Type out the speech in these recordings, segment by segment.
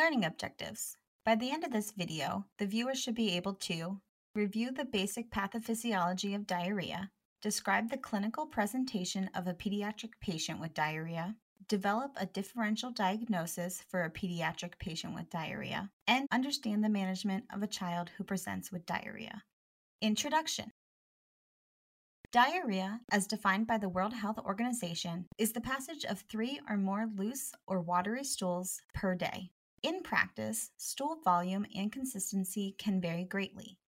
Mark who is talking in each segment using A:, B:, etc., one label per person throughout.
A: Learning objectives. By the end of this video, the viewer should be able to review the basic pathophysiology of diarrhea, describe the clinical presentation of a pediatric patient with diarrhea, develop a differential diagnosis for a pediatric patient with diarrhea, and understand the management of a child who presents with diarrhea. Introduction Diarrhea, as defined by the World Health Organization, is the passage of three or more loose or watery stools per day. In practice, stool volume and consistency can vary greatly.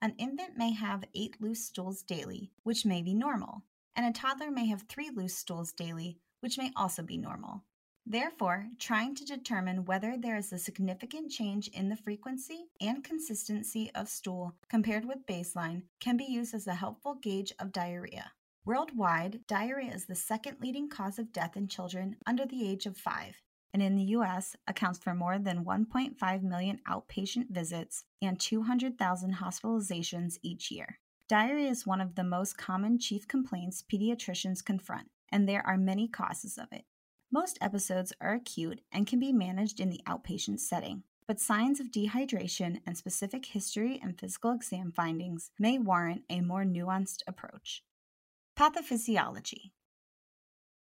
A: An infant may have eight loose stools daily, which may be normal, and a toddler may have three loose stools daily, which may also be normal. Therefore, trying to determine whether there is a significant change in the frequency and consistency of stool compared with baseline can be used as a helpful gauge of diarrhea. Worldwide, diarrhea is the second leading cause of death in children under the age of 5 and in the US accounts for more than 1.5 million outpatient visits and 200,000 hospitalizations each year. Diarrhea is one of the most common chief complaints pediatricians confront, and there are many causes of it. Most episodes are acute and can be managed in the outpatient setting, but signs of dehydration and specific history and physical exam findings may warrant a more nuanced approach. Pathophysiology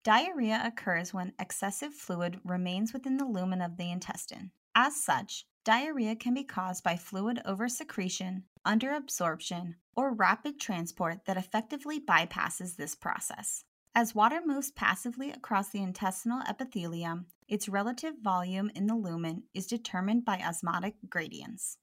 A: Diarrhea occurs when excessive fluid remains within the lumen of the intestine. As such, diarrhea can be caused by fluid oversecretion, underabsorption, or rapid transport that effectively bypasses this process. As water moves passively across the intestinal epithelium, its relative volume in the lumen is determined by osmotic gradients.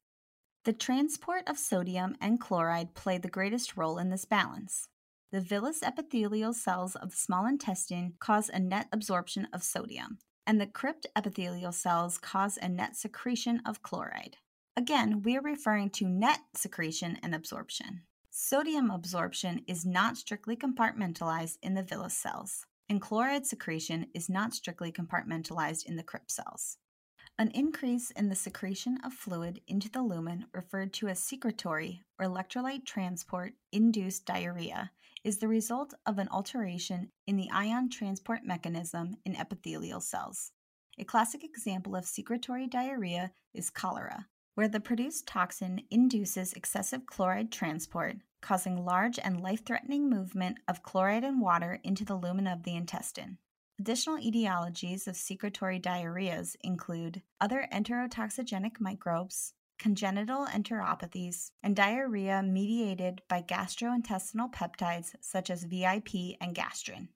A: The transport of sodium and chloride play the greatest role in this balance. The villus epithelial cells of the small intestine cause a net absorption of sodium, and the crypt epithelial cells cause a net secretion of chloride. Again, we are referring to net secretion and absorption. Sodium absorption is not strictly compartmentalized in the villus cells, and chloride secretion is not strictly compartmentalized in the crypt cells. An increase in the secretion of fluid into the lumen, referred to as secretory or electrolyte transport induced diarrhea, is the result of an alteration in the ion transport mechanism in epithelial cells. A classic example of secretory diarrhea is cholera, where the produced toxin induces excessive chloride transport, causing large and life threatening movement of chloride and water into the lumen of the intestine. Additional etiologies of secretory diarrheas include other enterotoxigenic microbes, congenital enteropathies, and diarrhea mediated by gastrointestinal peptides such as VIP and gastrin.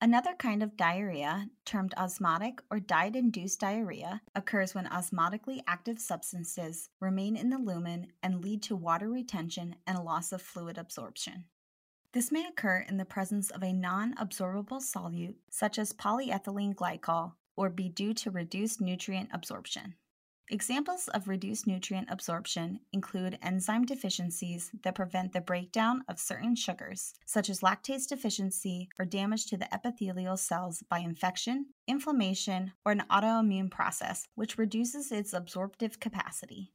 A: Another kind of diarrhea, termed osmotic or diet induced diarrhea, occurs when osmotically active substances remain in the lumen and lead to water retention and loss of fluid absorption. This may occur in the presence of a non absorbable solute, such as polyethylene glycol, or be due to reduced nutrient absorption. Examples of reduced nutrient absorption include enzyme deficiencies that prevent the breakdown of certain sugars, such as lactase deficiency or damage to the epithelial cells by infection, inflammation, or an autoimmune process, which reduces its absorptive capacity.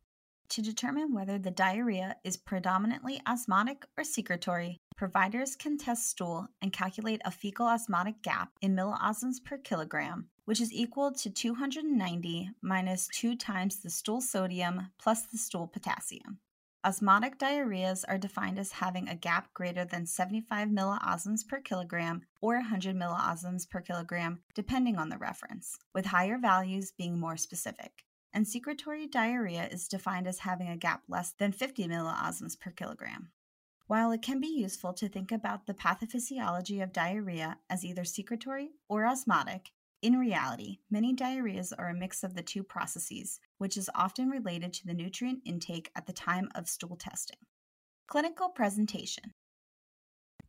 A: To determine whether the diarrhea is predominantly osmotic or secretory, providers can test stool and calculate a fecal osmotic gap in milliosms per kilogram, which is equal to 290 minus 2 times the stool sodium plus the stool potassium. Osmotic diarrheas are defined as having a gap greater than 75 milliosms per kilogram or 100 milliosms per kilogram, depending on the reference, with higher values being more specific and secretory diarrhea is defined as having a gap less than 50 milliosms per kilogram. While it can be useful to think about the pathophysiology of diarrhea as either secretory or osmotic, in reality, many diarrheas are a mix of the two processes, which is often related to the nutrient intake at the time of stool testing. Clinical presentation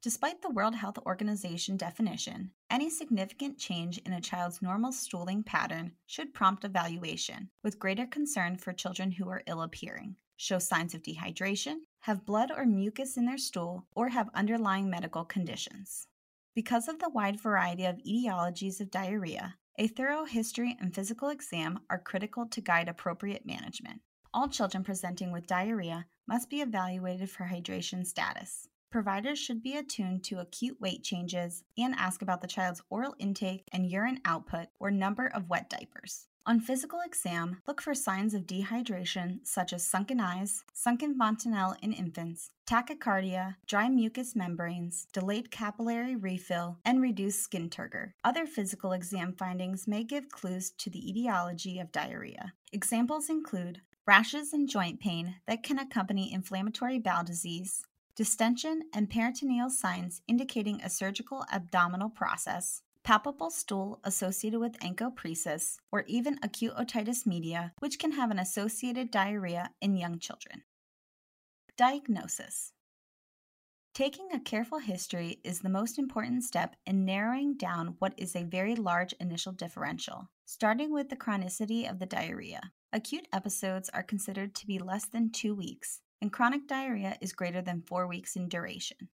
A: Despite the World Health Organization definition, any significant change in a child's normal stooling pattern should prompt evaluation, with greater concern for children who are ill appearing, show signs of dehydration, have blood or mucus in their stool, or have underlying medical conditions. Because of the wide variety of etiologies of diarrhea, a thorough history and physical exam are critical to guide appropriate management. All children presenting with diarrhea must be evaluated for hydration status. Providers should be attuned to acute weight changes and ask about the child's oral intake and urine output or number of wet diapers. On physical exam, look for signs of dehydration such as sunken eyes, sunken fontanelle in infants, tachycardia, dry mucous membranes, delayed capillary refill, and reduced skin turgor. Other physical exam findings may give clues to the etiology of diarrhea. Examples include rashes and joint pain that can accompany inflammatory bowel disease, distension and peritoneal signs indicating a surgical abdominal process, palpable stool associated with encopresis, or even acute otitis media, which can have an associated diarrhea in young children. Diagnosis Taking a careful history is the most important step in narrowing down what is a very large initial differential, starting with the chronicity of the diarrhea. Acute episodes are considered to be less than two weeks, and chronic diarrhea is greater than four weeks in duration.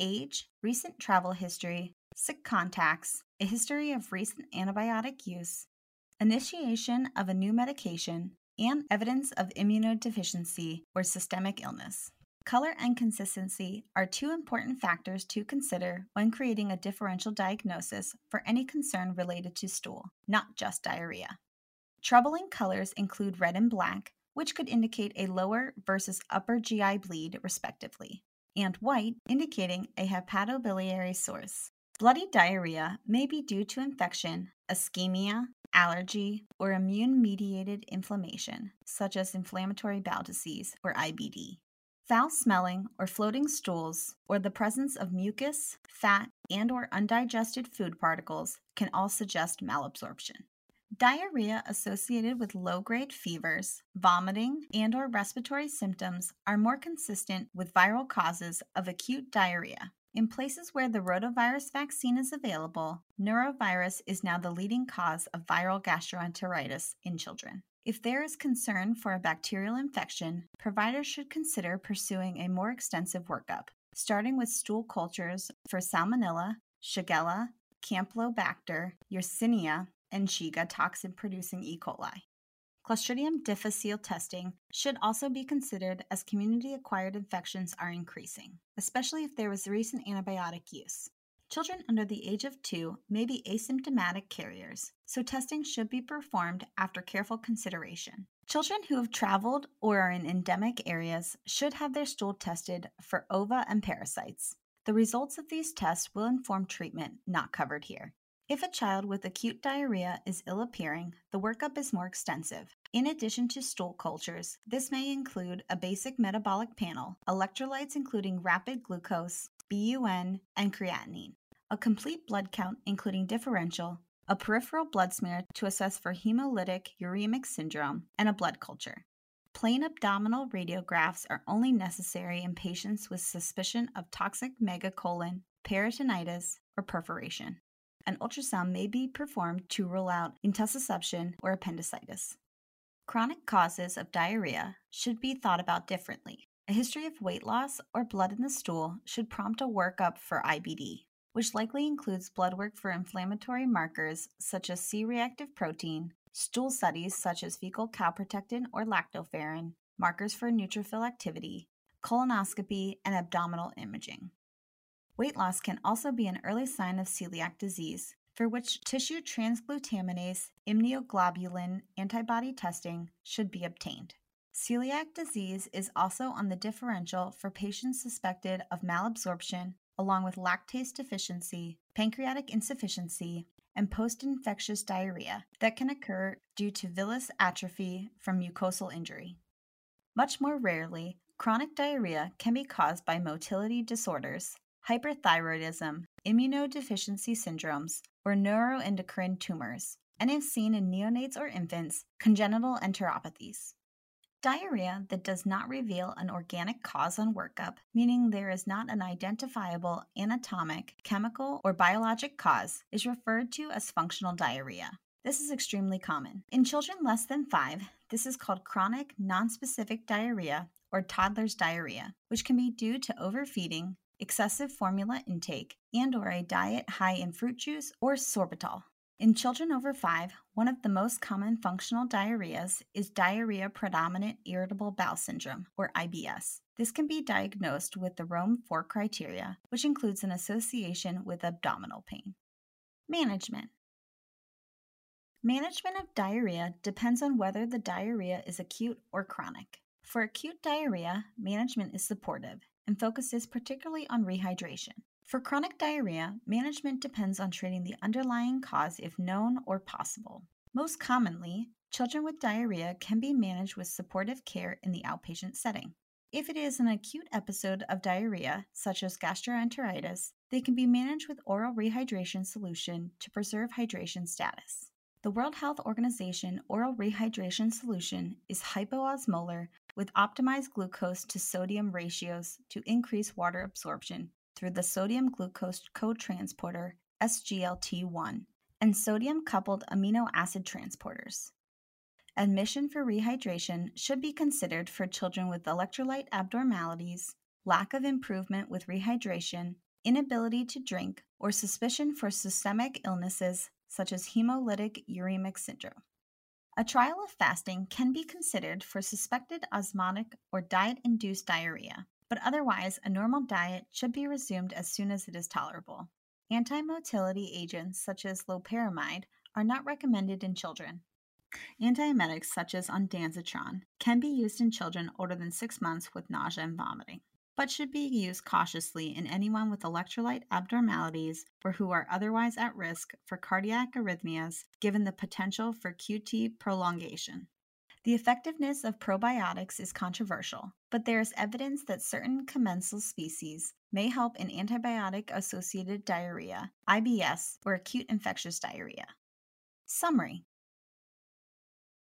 A: Age, recent travel history, sick contacts, a history of recent antibiotic use, initiation of a new medication, and evidence of immunodeficiency or systemic illness. Color and consistency are two important factors to consider when creating a differential diagnosis for any concern related to stool, not just diarrhea. Troubling colors include red and black, which could indicate a lower versus upper GI bleed, respectively, and white, indicating a hepatobiliary source. Bloody diarrhea may be due to infection, ischemia, allergy, or immune mediated inflammation, such as inflammatory bowel disease or IBD. Foul smelling or floating stools or the presence of mucus, fat, and or undigested food particles can all suggest malabsorption. Diarrhea associated with low-grade fevers, vomiting, and or respiratory symptoms are more consistent with viral causes of acute diarrhea. In places where the rotavirus vaccine is available, norovirus is now the leading cause of viral gastroenteritis in children. If there is concern for a bacterial infection, providers should consider pursuing a more extensive workup, starting with stool cultures for Salmonella, Shigella, Campylobacter, Yersinia, and Shiga toxin producing E. coli. Clostridium difficile testing should also be considered as community acquired infections are increasing, especially if there was recent antibiotic use. Children under the age of two may be asymptomatic carriers, so testing should be performed after careful consideration. Children who have traveled or are in endemic areas should have their stool tested for ova and parasites. The results of these tests will inform treatment not covered here. If a child with acute diarrhea is ill appearing, the workup is more extensive. In addition to stool cultures, this may include a basic metabolic panel, electrolytes including rapid glucose, BUN, and creatinine, a complete blood count including differential, a peripheral blood smear to assess for hemolytic uremic syndrome, and a blood culture. Plain abdominal radiographs are only necessary in patients with suspicion of toxic megacolon, peritonitis, or perforation an ultrasound may be performed to rule out intussusception or appendicitis. Chronic causes of diarrhea should be thought about differently. A history of weight loss or blood in the stool should prompt a workup for IBD, which likely includes blood work for inflammatory markers such as C reactive protein, stool studies such as fecal calprotectin or lactoferrin, markers for neutrophil activity, colonoscopy, and abdominal imaging. Weight loss can also be an early sign of celiac disease, for which tissue transglutaminase immunoglobulin antibody testing should be obtained. Celiac disease is also on the differential for patients suspected of malabsorption, along with lactase deficiency, pancreatic insufficiency, and post infectious diarrhea that can occur due to villus atrophy from mucosal injury. Much more rarely, chronic diarrhea can be caused by motility disorders, hyperthyroidism, immunodeficiency syndromes, or neuroendocrine tumors, and is seen in neonates or infants, congenital enteropathies. Diarrhea that does not reveal an organic cause on workup, meaning there is not an identifiable anatomic, chemical, or biologic cause, is referred to as functional diarrhea. This is extremely common. In children less than five, this is called chronic nonspecific diarrhea or toddler's diarrhea, which can be due to overfeeding, excessive formula intake, and or a diet high in fruit juice or sorbitol. In children over 5, one of the most common functional diarrheas is diarrhea predominant irritable bowel syndrome, or IBS. This can be diagnosed with the Rome 4 criteria, which includes an association with abdominal pain. Management Management of diarrhea depends on whether the diarrhea is acute or chronic. For acute diarrhea, management is supportive and focuses particularly on rehydration. For chronic diarrhea, management depends on treating the underlying cause if known or possible. Most commonly, children with diarrhea can be managed with supportive care in the outpatient setting. If it is an acute episode of diarrhea, such as gastroenteritis, they can be managed with oral rehydration solution to preserve hydration status. The World Health Organization oral rehydration solution is hypoosmolar with optimized glucose to sodium ratios to increase water absorption through the sodium glucose cotransporter SGLT1 and sodium coupled amino acid transporters. Admission for rehydration should be considered for children with electrolyte abnormalities, lack of improvement with rehydration, inability to drink, or suspicion for systemic illnesses such as hemolytic uremic syndrome. A trial of fasting can be considered for suspected osmotic or diet induced diarrhea, but otherwise, a normal diet should be resumed as soon as it is tolerable. Antimotility agents such as loperamide are not recommended in children. Antiemetics such as ondansetron can be used in children older than 6 months with nausea and vomiting, but should be used cautiously in anyone with electrolyte abnormalities or who are otherwise at risk for cardiac arrhythmias given the potential for QT prolongation. The effectiveness of probiotics is controversial, but there is evidence that certain commensal species may help in antibiotic associated diarrhea, IBS, or acute infectious diarrhea. Summary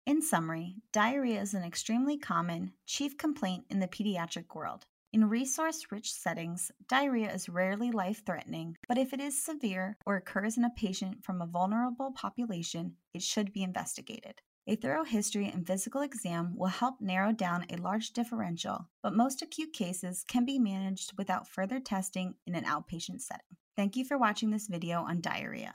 A: In summary, diarrhea is an extremely common, chief complaint in the pediatric world. In resource rich settings, diarrhea is rarely life threatening, but if it is severe or occurs in a patient from a vulnerable population, it should be investigated. A thorough history and physical exam will help narrow down a large differential, but most acute cases can be managed without further testing in an outpatient setting. Thank you for watching this video on diarrhea.